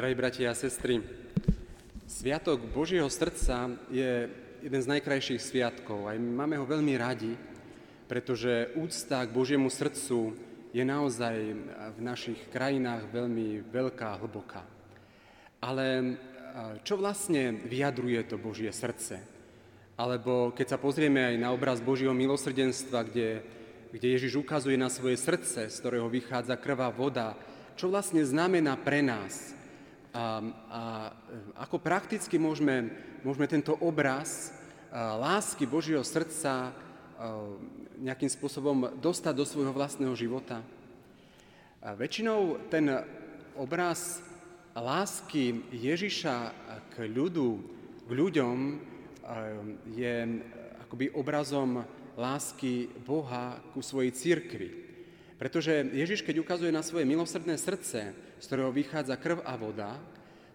Drahí bratia a sestry, Sviatok Božieho srdca je jeden z najkrajších sviatkov. Aj máme ho veľmi radi, pretože úcta k Božiemu srdcu je naozaj v našich krajinách veľmi veľká, hlboká. Ale čo vlastne vyjadruje to Božie srdce? Alebo keď sa pozrieme aj na obraz Božieho milosrdenstva, kde, kde Ježiš ukazuje na svoje srdce, z ktorého vychádza krvá voda, čo vlastne znamená pre nás, a, a ako prakticky môžeme, môžeme tento obraz lásky Božieho srdca nejakým spôsobom dostať do svojho vlastného života. A väčšinou ten obraz lásky Ježiša k ľudu, k ľuďom je akoby obrazom lásky Boha ku svojej církvi. Pretože Ježiš, keď ukazuje na svoje milosrdné srdce, z ktorého vychádza krv a voda,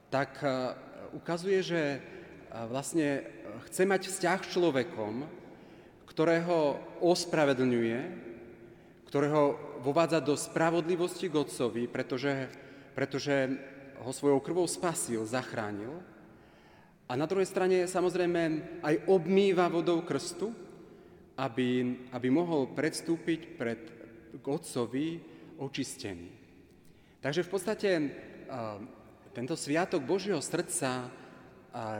tak e, ukazuje, že e, vlastne chce mať vzťah s človekom, ktorého ospravedlňuje, ktorého vovádza do spravodlivosti k Otcovi, pretože, pretože ho svojou krvou spasil, zachránil. A na druhej strane samozrejme aj obmýva vodou krstu, aby, aby mohol predstúpiť pred k Otcovi očistený. Takže v podstate tento sviatok Božieho srdca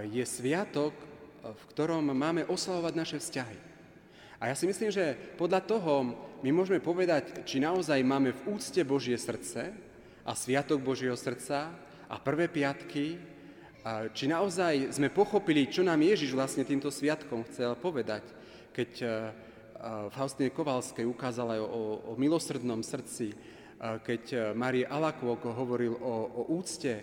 je sviatok, v ktorom máme oslavovať naše vzťahy. A ja si myslím, že podľa toho my môžeme povedať, či naozaj máme v úcte Božie srdce a sviatok Božieho srdca a prvé piatky, či naozaj sme pochopili, čo nám Ježiš vlastne týmto sviatkom chcel povedať, keď Faustine Kovalskej ukázala o, o milosrdnom srdci, keď Marie Alakvok hovoril o, o úcte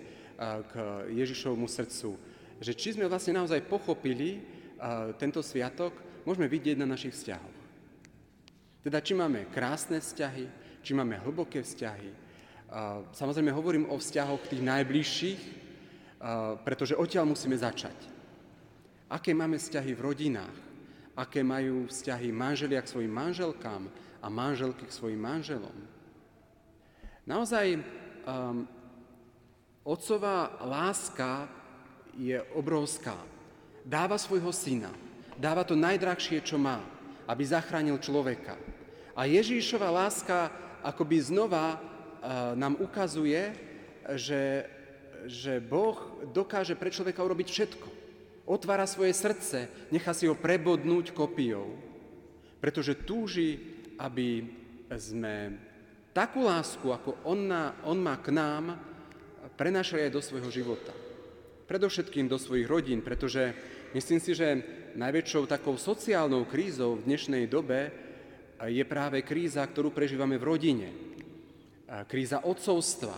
k Ježišovmu srdcu, že či sme vlastne naozaj pochopili tento sviatok, môžeme vidieť na našich vzťahoch. Teda či máme krásne vzťahy, či máme hlboké vzťahy. Samozrejme hovorím o vzťahoch tých najbližších, pretože odtiaľ musíme začať. Aké máme vzťahy v rodinách, aké majú vzťahy manželia k svojim manželkám a manželky k svojim manželom. Naozaj um, otcová láska je obrovská. Dáva svojho syna, dáva to najdrahšie, čo má, aby zachránil človeka. A Ježíšova láska akoby znova uh, nám ukazuje, že, že Boh dokáže pre človeka urobiť všetko otvára svoje srdce, nechá si ho prebodnúť kopiou, pretože túži, aby sme takú lásku, ako on, na, on má k nám, prenašali aj do svojho života. Predovšetkým do svojich rodín, pretože myslím si, že najväčšou takou sociálnou krízou v dnešnej dobe je práve kríza, ktorú prežívame v rodine. Kríza odcovstva,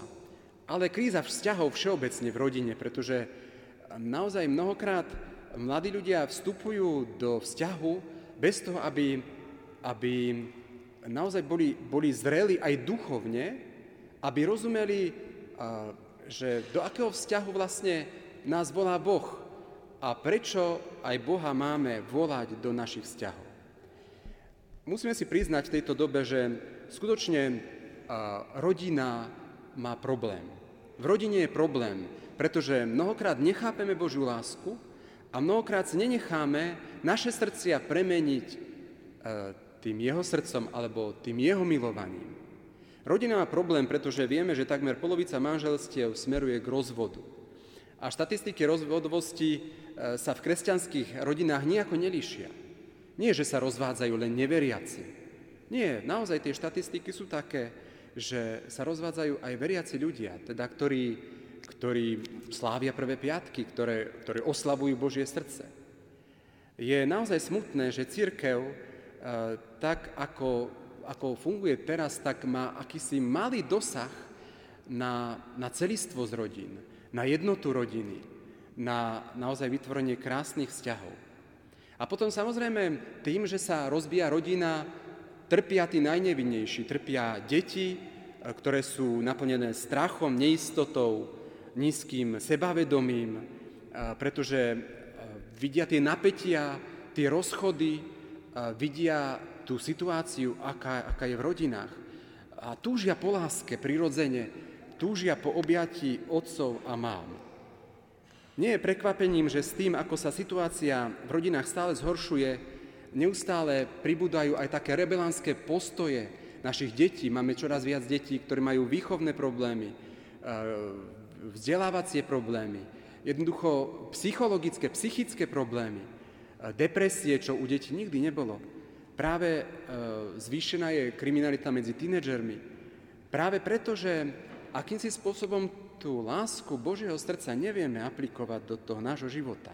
ale kríza vzťahov všeobecne v rodine, pretože naozaj mnohokrát mladí ľudia vstupujú do vzťahu bez toho, aby, aby naozaj boli, boli zreli aj duchovne, aby rozumeli, že do akého vzťahu vlastne nás volá Boh a prečo aj Boha máme volať do našich vzťahov. Musíme si priznať v tejto dobe, že skutočne rodina má problém. V rodine je problém, pretože mnohokrát nechápeme Božiu lásku a mnohokrát si nenecháme naše srdcia premeniť tým jeho srdcom alebo tým jeho milovaním. Rodina má problém, pretože vieme, že takmer polovica manželstiev smeruje k rozvodu. A štatistiky rozvodovosti e, sa v kresťanských rodinách nejako nelíšia. Nie, že sa rozvádzajú len neveriaci. Nie, naozaj tie štatistiky sú také, že sa rozvádzajú aj veriaci ľudia, teda ktorí ktorí slávia prvé piatky, ktoré, ktoré oslavujú Božie srdce. Je naozaj smutné, že církev, tak ako, ako funguje teraz, tak má akýsi malý dosah na, na celistvo z rodín, na jednotu rodiny, na naozaj vytvorenie krásnych vzťahov. A potom samozrejme tým, že sa rozbíja rodina, trpia tí najnevinnejší, trpia deti, e, ktoré sú naplnené strachom, neistotou, nízkym sebavedomím, pretože vidia tie napätia, tie rozchody, vidia tú situáciu, aká, aká je v rodinách. A túžia po láske prirodzene, túžia po objatí otcov a mám. Nie je prekvapením, že s tým, ako sa situácia v rodinách stále zhoršuje, neustále pribúdajú aj také rebelánske postoje našich detí. Máme čoraz viac detí, ktoré majú výchovné problémy, e, vzdelávacie problémy, jednoducho psychologické, psychické problémy, depresie, čo u detí nikdy nebolo. Práve e, zvýšená je kriminalita medzi tínedžermi. Práve preto, že akýmsi spôsobom tú lásku Božieho srdca nevieme aplikovať do toho nášho života.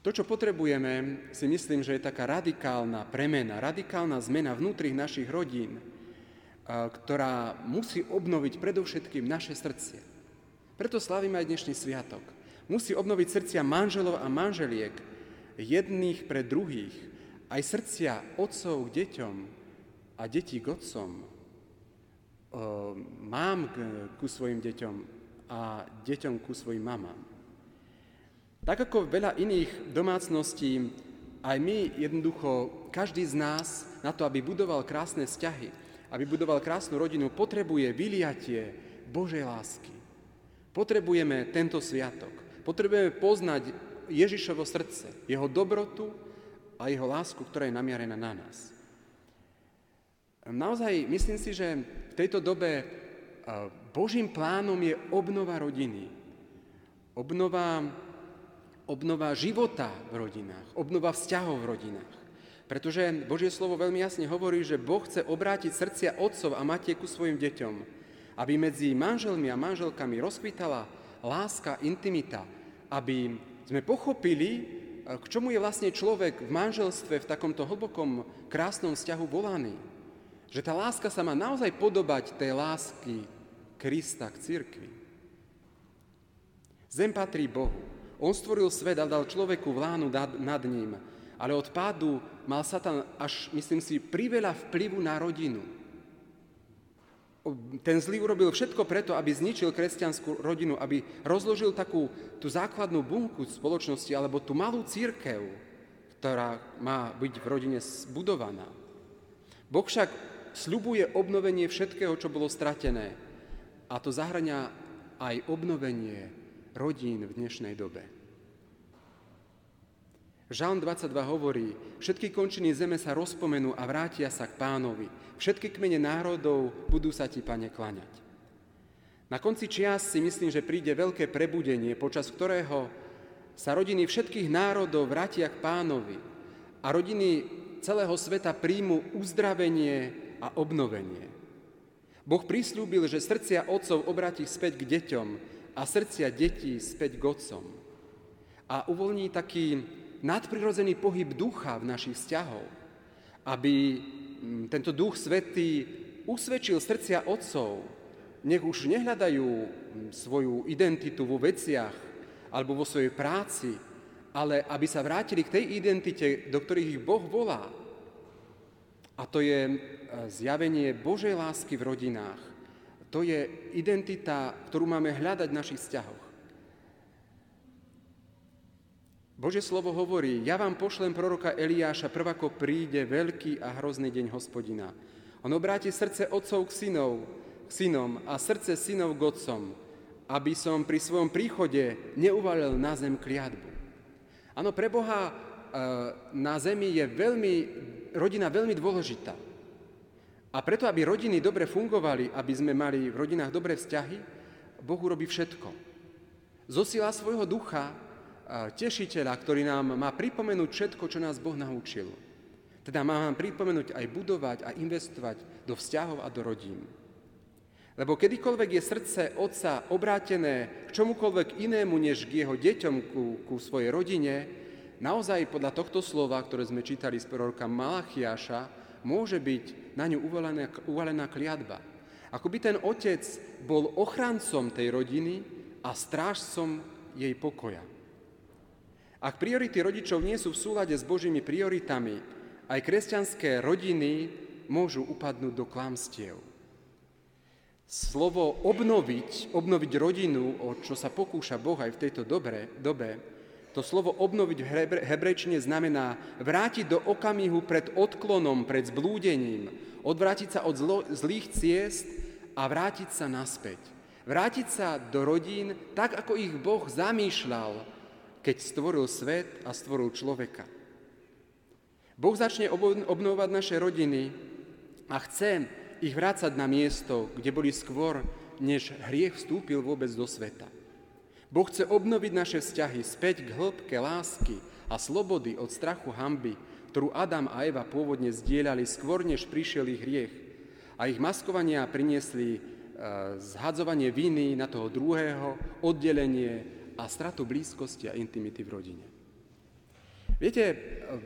To, čo potrebujeme, si myslím, že je taká radikálna premena, radikálna zmena vnútri našich rodín, e, ktorá musí obnoviť predovšetkým naše srdcie. Preto slavíme aj dnešný sviatok. Musí obnoviť srdcia manželov a manželiek, jedných pre druhých, aj srdcia otcov k deťom a detí k otcom, mám ku svojim deťom a deťom ku svojim mamám. Tak ako veľa iných domácností, aj my jednoducho, každý z nás na to, aby budoval krásne vzťahy, aby budoval krásnu rodinu, potrebuje vyliatie Božej lásky. Potrebujeme tento sviatok. Potrebujeme poznať Ježišovo srdce, jeho dobrotu, a jeho lásku, ktorá je namiarená na nás. Naozaj myslím si, že v tejto dobe Božím plánom je obnova rodiny. Obnova, obnova života v rodinách, obnova vzťahov v rodinách. Pretože Božie slovo veľmi jasne hovorí, že Boh chce obrátiť srdcia otcov a matiek ku svojim deťom, aby medzi manželmi a manželkami rozkvitala láska, intimita, aby sme pochopili, k čomu je vlastne človek v manželstve v takomto hlbokom, krásnom vzťahu volaný. Že tá láska sa má naozaj podobať tej lásky Krista k cirkvi. Zem patrí Bohu. On stvoril svet a dal človeku vlánu nad ním, ale od pádu mal Satan až, myslím si, priveľa vplyvu na rodinu ten zlý urobil všetko preto, aby zničil kresťanskú rodinu, aby rozložil takú tú základnú bunku spoločnosti alebo tú malú církev, ktorá má byť v rodine zbudovaná. Boh však sľubuje obnovenie všetkého, čo bolo stratené. A to zahrania aj obnovenie rodín v dnešnej dobe. Žalm 22 hovorí, všetky končiny zeme sa rozpomenú a vrátia sa k pánovi. Všetky kmene národov budú sa ti, pane, klaňať. Na konci čias si myslím, že príde veľké prebudenie, počas ktorého sa rodiny všetkých národov vrátia k pánovi a rodiny celého sveta príjmu uzdravenie a obnovenie. Boh prislúbil, že srdcia otcov obratí späť k deťom a srdcia detí späť k otcom. A uvoľní taký nadprirodzený pohyb ducha v našich vzťahov, aby mm, tento duch svetý usvedčil srdcia otcov, nech už nehľadajú mm, svoju identitu vo veciach alebo vo svojej práci, ale aby sa vrátili k tej identite, do ktorých ich Boh volá. A to je e, zjavenie Božej lásky v rodinách. To je identita, ktorú máme hľadať v našich vzťahoch. Bože slovo hovorí, ja vám pošlem proroka Eliáša, prvako príde veľký a hrozný deň hospodina. On obráti srdce otcov k, synov, k synom a srdce synov k otcom, aby som pri svojom príchode neuvalil na zem kliatbu. Áno, pre Boha e, na zemi je veľmi, rodina veľmi dôležitá. A preto, aby rodiny dobre fungovali, aby sme mali v rodinách dobré vzťahy, Boh urobí všetko. Zosila svojho ducha tešiteľa, ktorý nám má pripomenúť všetko, čo nás Boh naučil. Teda má nám pripomenúť aj budovať a investovať do vzťahov a do rodín. Lebo kedykoľvek je srdce otca obrátené k čomukoľvek inému, než k jeho deťom, ku, ku svojej rodine, naozaj podľa tohto slova, ktoré sme čítali z proroka Malachiaša, môže byť na ňu uvalená, uvalená kliatba. Ako by ten otec bol ochrancom tej rodiny a strážcom jej pokoja. Ak priority rodičov nie sú v súlade s Božími prioritami, aj kresťanské rodiny môžu upadnúť do klamstiev. Slovo obnoviť, obnoviť rodinu, o čo sa pokúša Boh aj v tejto dobre, dobe, to slovo obnoviť v hebrečine znamená vrátiť do okamihu pred odklonom, pred zblúdením, odvrátiť sa od zlo, zlých ciest a vrátiť sa naspäť. Vrátiť sa do rodín tak, ako ich Boh zamýšľal, keď stvoril svet a stvoril človeka. Boh začne obnovovať naše rodiny a chce ich vrácať na miesto, kde boli skôr, než hriech vstúpil vôbec do sveta. Boh chce obnoviť naše vzťahy späť k hĺbke lásky a slobody od strachu hamby, ktorú Adam a Eva pôvodne zdieľali skôr, než prišiel ich hriech. A ich maskovania priniesli e, zhadzovanie viny na toho druhého, oddelenie a stratu blízkosti a intimity v rodine. Viete,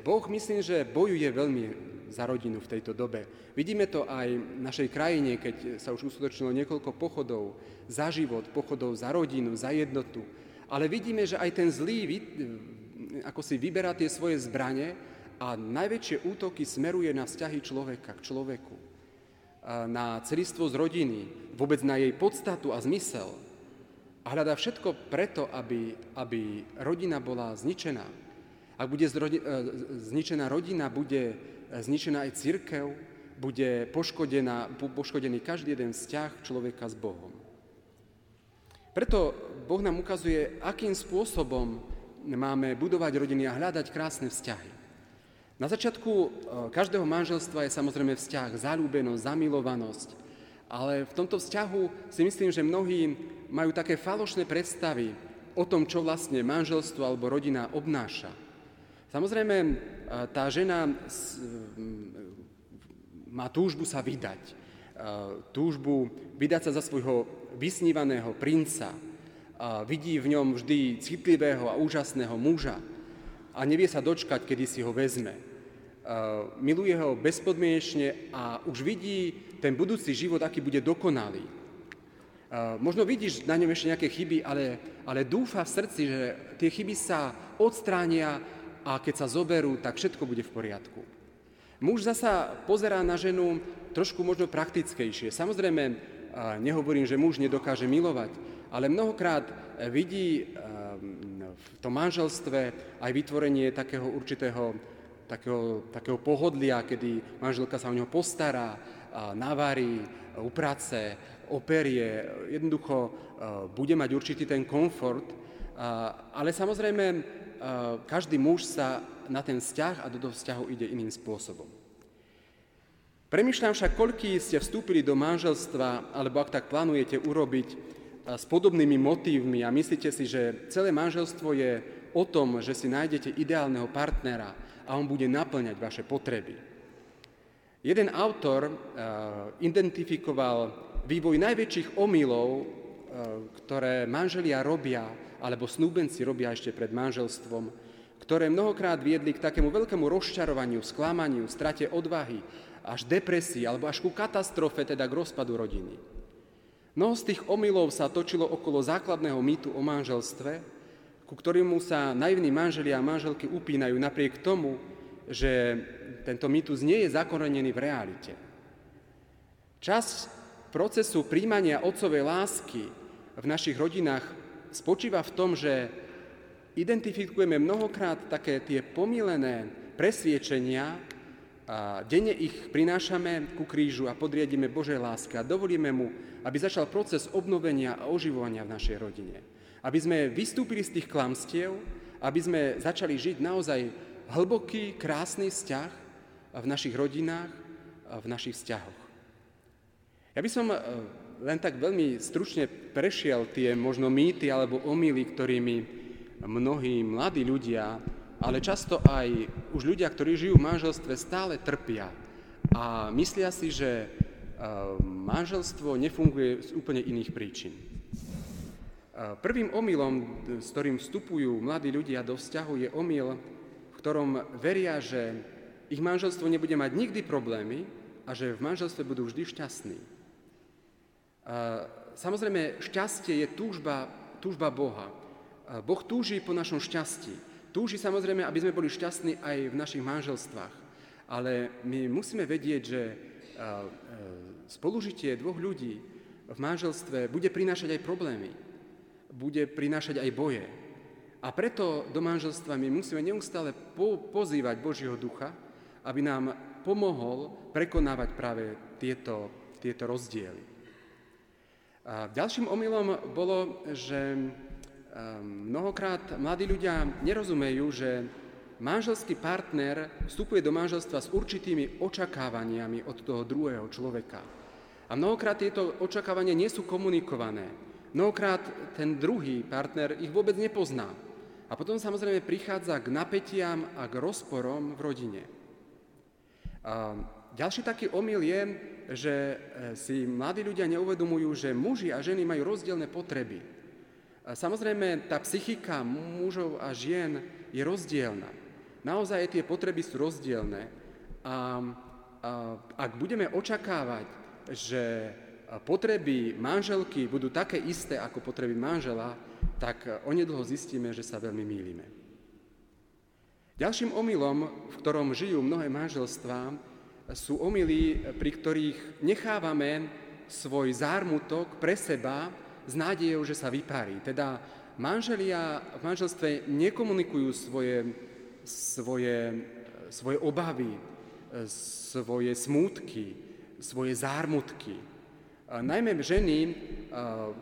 Boh myslím, že bojuje veľmi za rodinu v tejto dobe. Vidíme to aj v našej krajine, keď sa už uskutočnilo niekoľko pochodov za život, pochodov za rodinu, za jednotu. Ale vidíme, že aj ten zlý ako si vyberá tie svoje zbranie a najväčšie útoky smeruje na vzťahy človeka k človeku, na celistvo z rodiny, vôbec na jej podstatu a zmysel. A hľadá všetko preto, aby, aby rodina bola zničená. Ak bude e, zničená rodina, bude zničená aj církev, bude poškodený každý jeden vzťah človeka s Bohom. Preto Boh nám ukazuje, akým spôsobom máme budovať rodiny a hľadať krásne vzťahy. Na začiatku e, každého manželstva je samozrejme vzťah, zalúbenosť, zamilovanosť, ale v tomto vzťahu si myslím, že mnohí majú také falošné predstavy o tom, čo vlastne manželstvo alebo rodina obnáša. Samozrejme, tá žena má túžbu sa vydať, túžbu vydať sa za svojho vysnívaného princa, vidí v ňom vždy citlivého a úžasného muža a nevie sa dočkať, kedy si ho vezme. Miluje ho bezpodmienečne a už vidí ten budúci život, aký bude dokonalý. Možno vidíš na ňom ešte nejaké chyby, ale, ale dúfa v srdci, že tie chyby sa odstránia a keď sa zoberú, tak všetko bude v poriadku. Muž zasa pozerá na ženu trošku možno praktickejšie. Samozrejme, nehovorím, že muž nedokáže milovať, ale mnohokrát vidí e, v tom manželstve aj vytvorenie takého určitého takého, takého pohodlia, kedy manželka sa o neho postará, navarí, uprace, operie, jednoducho e, bude mať určitý ten komfort, ale samozrejme každý muž sa na ten vzťah a do toho vzťahu ide iným spôsobom. Premýšľam však, koľký ste vstúpili do manželstva, alebo ak tak plánujete urobiť, s podobnými motívmi a myslíte si, že celé manželstvo je o tom, že si nájdete ideálneho partnera a on bude naplňať vaše potreby. Jeden autor uh, identifikoval vývoj najväčších omylov, uh, ktoré manželia robia alebo snúbenci robia ešte pred manželstvom, ktoré mnohokrát viedli k takému veľkému rozčarovaniu, sklamaniu, strate odvahy, až depresii, alebo až ku katastrofe, teda k rozpadu rodiny. Mnoho z tých omylov sa točilo okolo základného mýtu o manželstve, ku ktorému sa naivní manželia a manželky upínajú napriek tomu, že tento mýtus nie je zakorenený v realite. Čas procesu príjmania otcovej lásky v našich rodinách spočíva v tom, že identifikujeme mnohokrát také tie pomílené presviečenia a denne ich prinášame ku krížu a podriadíme Božej láske a dovolíme mu, aby začal proces obnovenia a oživovania v našej rodine. Aby sme vystúpili z tých klamstiev, aby sme začali žiť naozaj hlboký, krásny vzťah v našich rodinách, v našich vzťahoch. Ja by som len tak veľmi stručne prešiel tie možno mýty alebo omily, ktorými mnohí mladí ľudia, ale často aj už ľudia, ktorí žijú v manželstve, stále trpia a myslia si, že e, manželstvo nefunguje z úplne iných príčin. E, prvým omylom, s ktorým vstupujú mladí ľudia do vzťahu, je omyl, v ktorom veria, že ich manželstvo nebude mať nikdy problémy a že v manželstve budú vždy šťastní. Samozrejme, šťastie je túžba, túžba Boha. Boh túži po našom šťastí. Túži samozrejme, aby sme boli šťastní aj v našich manželstvách. Ale my musíme vedieť, že spolužitie dvoch ľudí v manželstve bude prinášať aj problémy. Bude prinášať aj boje. A preto do manželstva my musíme neustále po- pozývať Božieho ducha, aby nám pomohol prekonávať práve tieto, tieto rozdiely. A ďalším omylom bolo, že mnohokrát mladí ľudia nerozumejú, že manželský partner vstupuje do manželstva s určitými očakávaniami od toho druhého človeka. A mnohokrát tieto očakávania nie sú komunikované. Mnohokrát ten druhý partner ich vôbec nepozná. A potom samozrejme prichádza k napätiam a k rozporom v rodine. A ďalší taký omyl je, že e, si mladí ľudia neuvedomujú, že muži a ženy majú rozdielne potreby. A samozrejme, tá psychika mužov a žien je rozdielna. Naozaj tie potreby sú rozdielne. A, a ak budeme očakávať, že potreby manželky budú také isté ako potreby manžela, tak onedlho zistíme, že sa veľmi mýlime. Ďalším omylom, v ktorom žijú mnohé manželstvá, sú omily, pri ktorých nechávame svoj zármutok pre seba s nádejou, že sa vyparí. Teda manželia v manželstve nekomunikujú svoje svoje, svoje obavy, svoje smútky, svoje zármutky. Najmä ženy,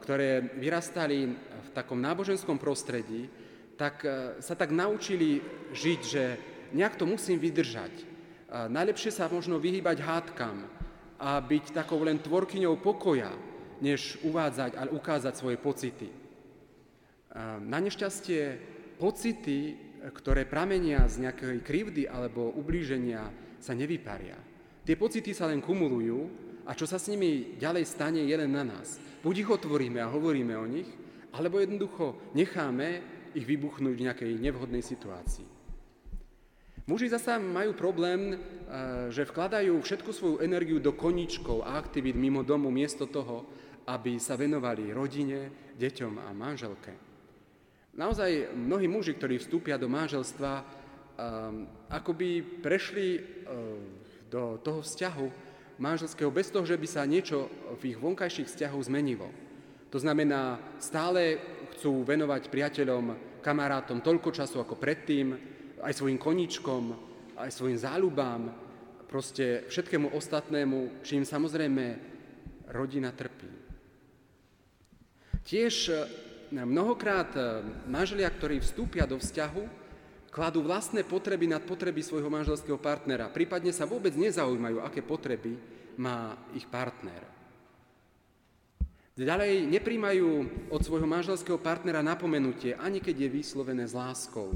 ktoré vyrastali v takom náboženskom prostredí, tak sa tak naučili žiť, že nejak to musím vydržať. Najlepšie sa možno vyhýbať hádkam a byť takou len tvorkyňou pokoja, než uvádzať a ukázať svoje pocity. Na nešťastie pocity ktoré pramenia z nejakej krivdy alebo ublíženia, sa nevyparia. Tie pocity sa len kumulujú a čo sa s nimi ďalej stane, je len na nás. Buď ich otvoríme a hovoríme o nich, alebo jednoducho necháme ich vybuchnúť v nejakej nevhodnej situácii. Muži zasa majú problém, eh, že vkladajú všetku svoju energiu do koničkov a aktivít mimo domu, miesto toho, aby sa venovali rodine, deťom a manželke. Naozaj mnohí muži, ktorí vstúpia do manželstva, um, akoby prešli uh, do toho vzťahu manželského bez toho, že by sa niečo v ich vonkajších vzťahoch zmenilo. To znamená, stále chcú venovať priateľom, kamarátom toľko času ako predtým, aj svojim koničkom, aj svojim záľubám, proste všetkému ostatnému, čím samozrejme rodina trpí. Tiež mnohokrát e, manželia, ktorí vstúpia do vzťahu, kladú vlastné potreby nad potreby svojho manželského partnera. Prípadne sa vôbec nezaujímajú, aké potreby má ich partner. Ďalej nepríjmajú od svojho manželského partnera napomenutie, ani keď je vyslovené s láskou.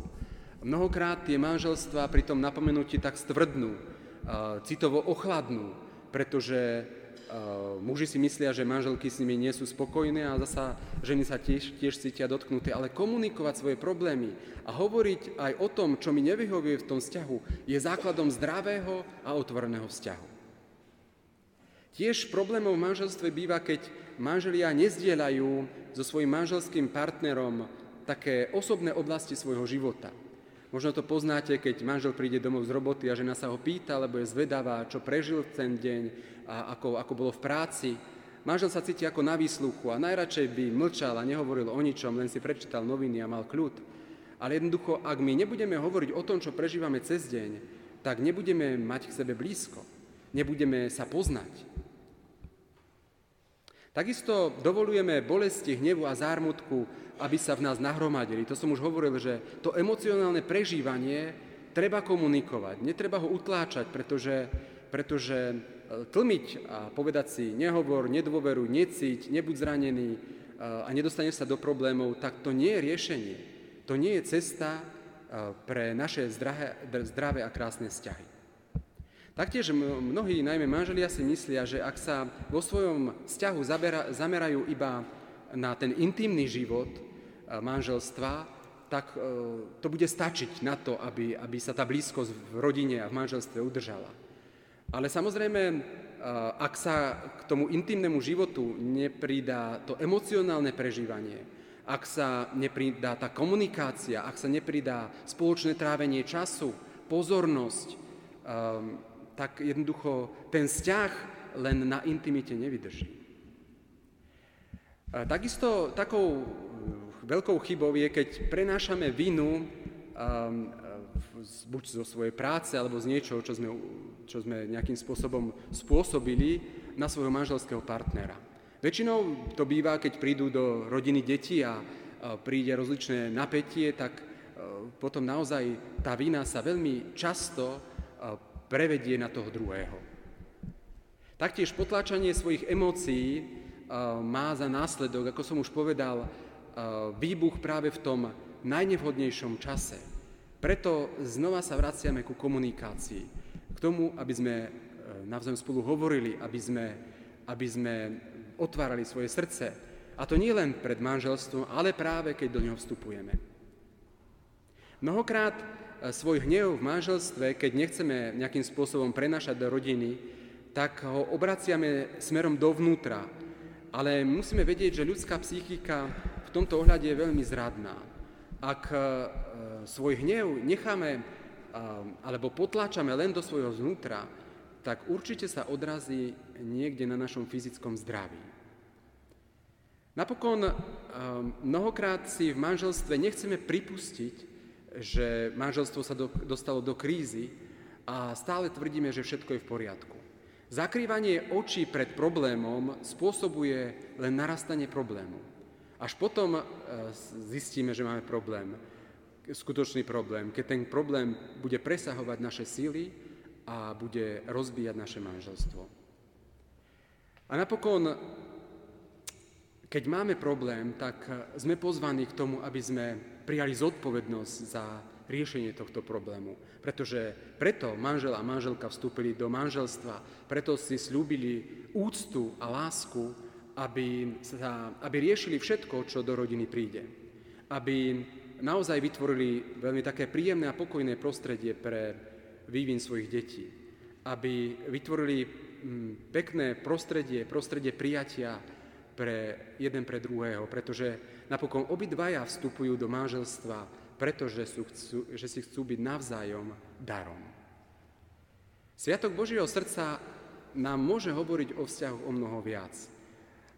Mnohokrát tie manželstva pri tom napomenutí tak stvrdnú, citovo ochladnú, pretože muži si myslia, že manželky s nimi nie sú spokojné a zasa ženy sa tiež, tiež cítia dotknuté, ale komunikovať svoje problémy a hovoriť aj o tom, čo mi nevyhovuje v tom vzťahu, je základom zdravého a otvoreného vzťahu. Tiež problémov v manželstve býva, keď manželia nezdieľajú so svojím manželským partnerom také osobné oblasti svojho života. Možno to poznáte, keď manžel príde domov z roboty a žena sa ho pýta, lebo je zvedavá, čo prežil ten deň a ako, ako bolo v práci. Manžel sa cíti ako na výsluchu a najradšej by mlčal a nehovoril o ničom, len si prečítal noviny a mal kľud. Ale jednoducho, ak my nebudeme hovoriť o tom, čo prežívame cez deň, tak nebudeme mať k sebe blízko. Nebudeme sa poznať. Takisto dovolujeme bolesti, hnevu a zármutku aby sa v nás nahromadili. To som už hovoril, že to emocionálne prežívanie treba komunikovať, netreba ho utláčať, pretože, pretože e, tlmiť a povedať si nehovor, nedôveru, necíť, nebuď zranený e, a nedostane sa do problémov, tak to nie je riešenie. To nie je cesta e, pre naše zdravé, zdravé a krásne vzťahy. Taktiež mnohí, najmä manželia, si myslia, že ak sa vo svojom vzťahu zamerajú iba na ten intimný život, manželstva, tak e, to bude stačiť na to, aby, aby sa tá blízkosť v rodine a v manželstve udržala. Ale samozrejme, e, ak sa k tomu intimnému životu nepridá to emocionálne prežívanie, ak sa nepridá tá komunikácia, ak sa nepridá spoločné trávenie času, pozornosť, tak jednoducho ten vzťah len na intimite nevydrží. Takisto takou veľkou chybou je, keď prenášame vinu um, buď zo svojej práce alebo z niečoho, čo sme, čo sme nejakým spôsobom spôsobili na svojho manželského partnera. Väčšinou to býva, keď prídu do rodiny deti a príde rozličné napätie, tak potom naozaj tá vína sa veľmi často prevedie na toho druhého. Taktiež potláčanie svojich emócií má za následok, ako som už povedal, výbuch práve v tom najnevhodnejšom čase. Preto znova sa vraciame ku komunikácii, k tomu, aby sme e, navzájom spolu hovorili, aby sme, aby sme otvárali svoje srdce. A to nie len pred manželstvom, ale práve keď do neho vstupujeme. Mnohokrát svoj hnev v manželstve, keď nechceme nejakým spôsobom prenašať do rodiny, tak ho obraciame smerom dovnútra. Ale musíme vedieť, že ľudská psychika v tomto ohľade je veľmi zradná. Ak e, svoj hnev necháme alebo potláčame len do svojho znútra, tak určite sa odrazí niekde na našom fyzickom zdraví. Napokon mnohokrát si v manželstve nechceme pripustiť, že manželstvo sa do, dostalo do krízy a stále tvrdíme, že všetko je v poriadku. Zakrývanie očí pred problémom spôsobuje len narastanie problému. Až potom e, zistíme, že máme problém, skutočný problém, keď ten problém bude presahovať naše síly a bude rozbíjať naše manželstvo. A napokon, keď máme problém, tak sme pozvaní k tomu, aby sme prijali zodpovednosť za riešenie tohto problému. Pretože preto manžel a manželka vstúpili do manželstva, preto si slúbili úctu a lásku, aby, sa, aby riešili všetko, čo do rodiny príde. Aby naozaj vytvorili veľmi také príjemné a pokojné prostredie pre vývin svojich detí. Aby vytvorili mm, pekné prostredie, prostredie prijatia pre jeden pre druhého, pretože napokon obidvaja vstupujú do manželstva pretože sú, chcú, že si chcú byť navzájom darom. Sviatok Božieho srdca nám môže hovoriť o vzťahu o mnoho viac.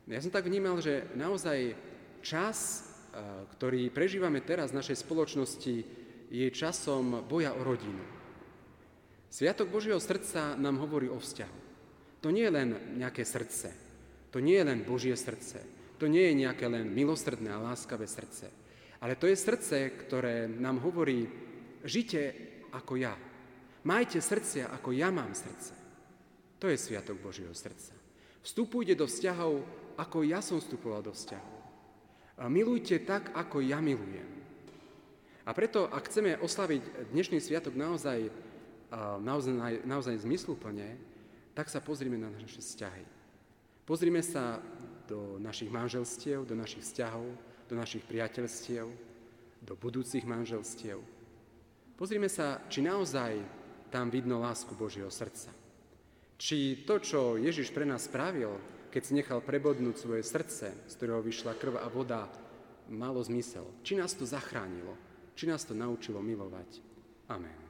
Ja som tak vnímal, že naozaj čas, e, ktorý prežívame teraz v našej spoločnosti, je časom boja o rodinu. Sviatok Božieho srdca nám hovorí o vzťahu. To nie je len nejaké srdce, to nie je len Božie srdce, to nie je nejaké len milostredné a láskavé srdce. Ale to je srdce, ktoré nám hovorí, žite ako ja. Majte srdcia, ako ja mám srdce. To je sviatok Božieho srdca. Vstupujte do vzťahov, ako ja som vstupoval do vzťahov. Milujte tak, ako ja milujem. A preto, ak chceme oslaviť dnešný sviatok naozaj, naozaj, naozaj zmysluplne, tak sa pozrime na naše vzťahy. Pozrime sa do našich manželstiev, do našich vzťahov, do našich priateľstiev, do budúcich manželstiev. Pozrime sa, či naozaj tam vidno lásku Božieho srdca. Či to, čo Ježiš pre nás spravil, keď si nechal prebodnúť svoje srdce, z ktorého vyšla krv a voda, malo zmysel. Či nás to zachránilo, či nás to naučilo milovať. Amen.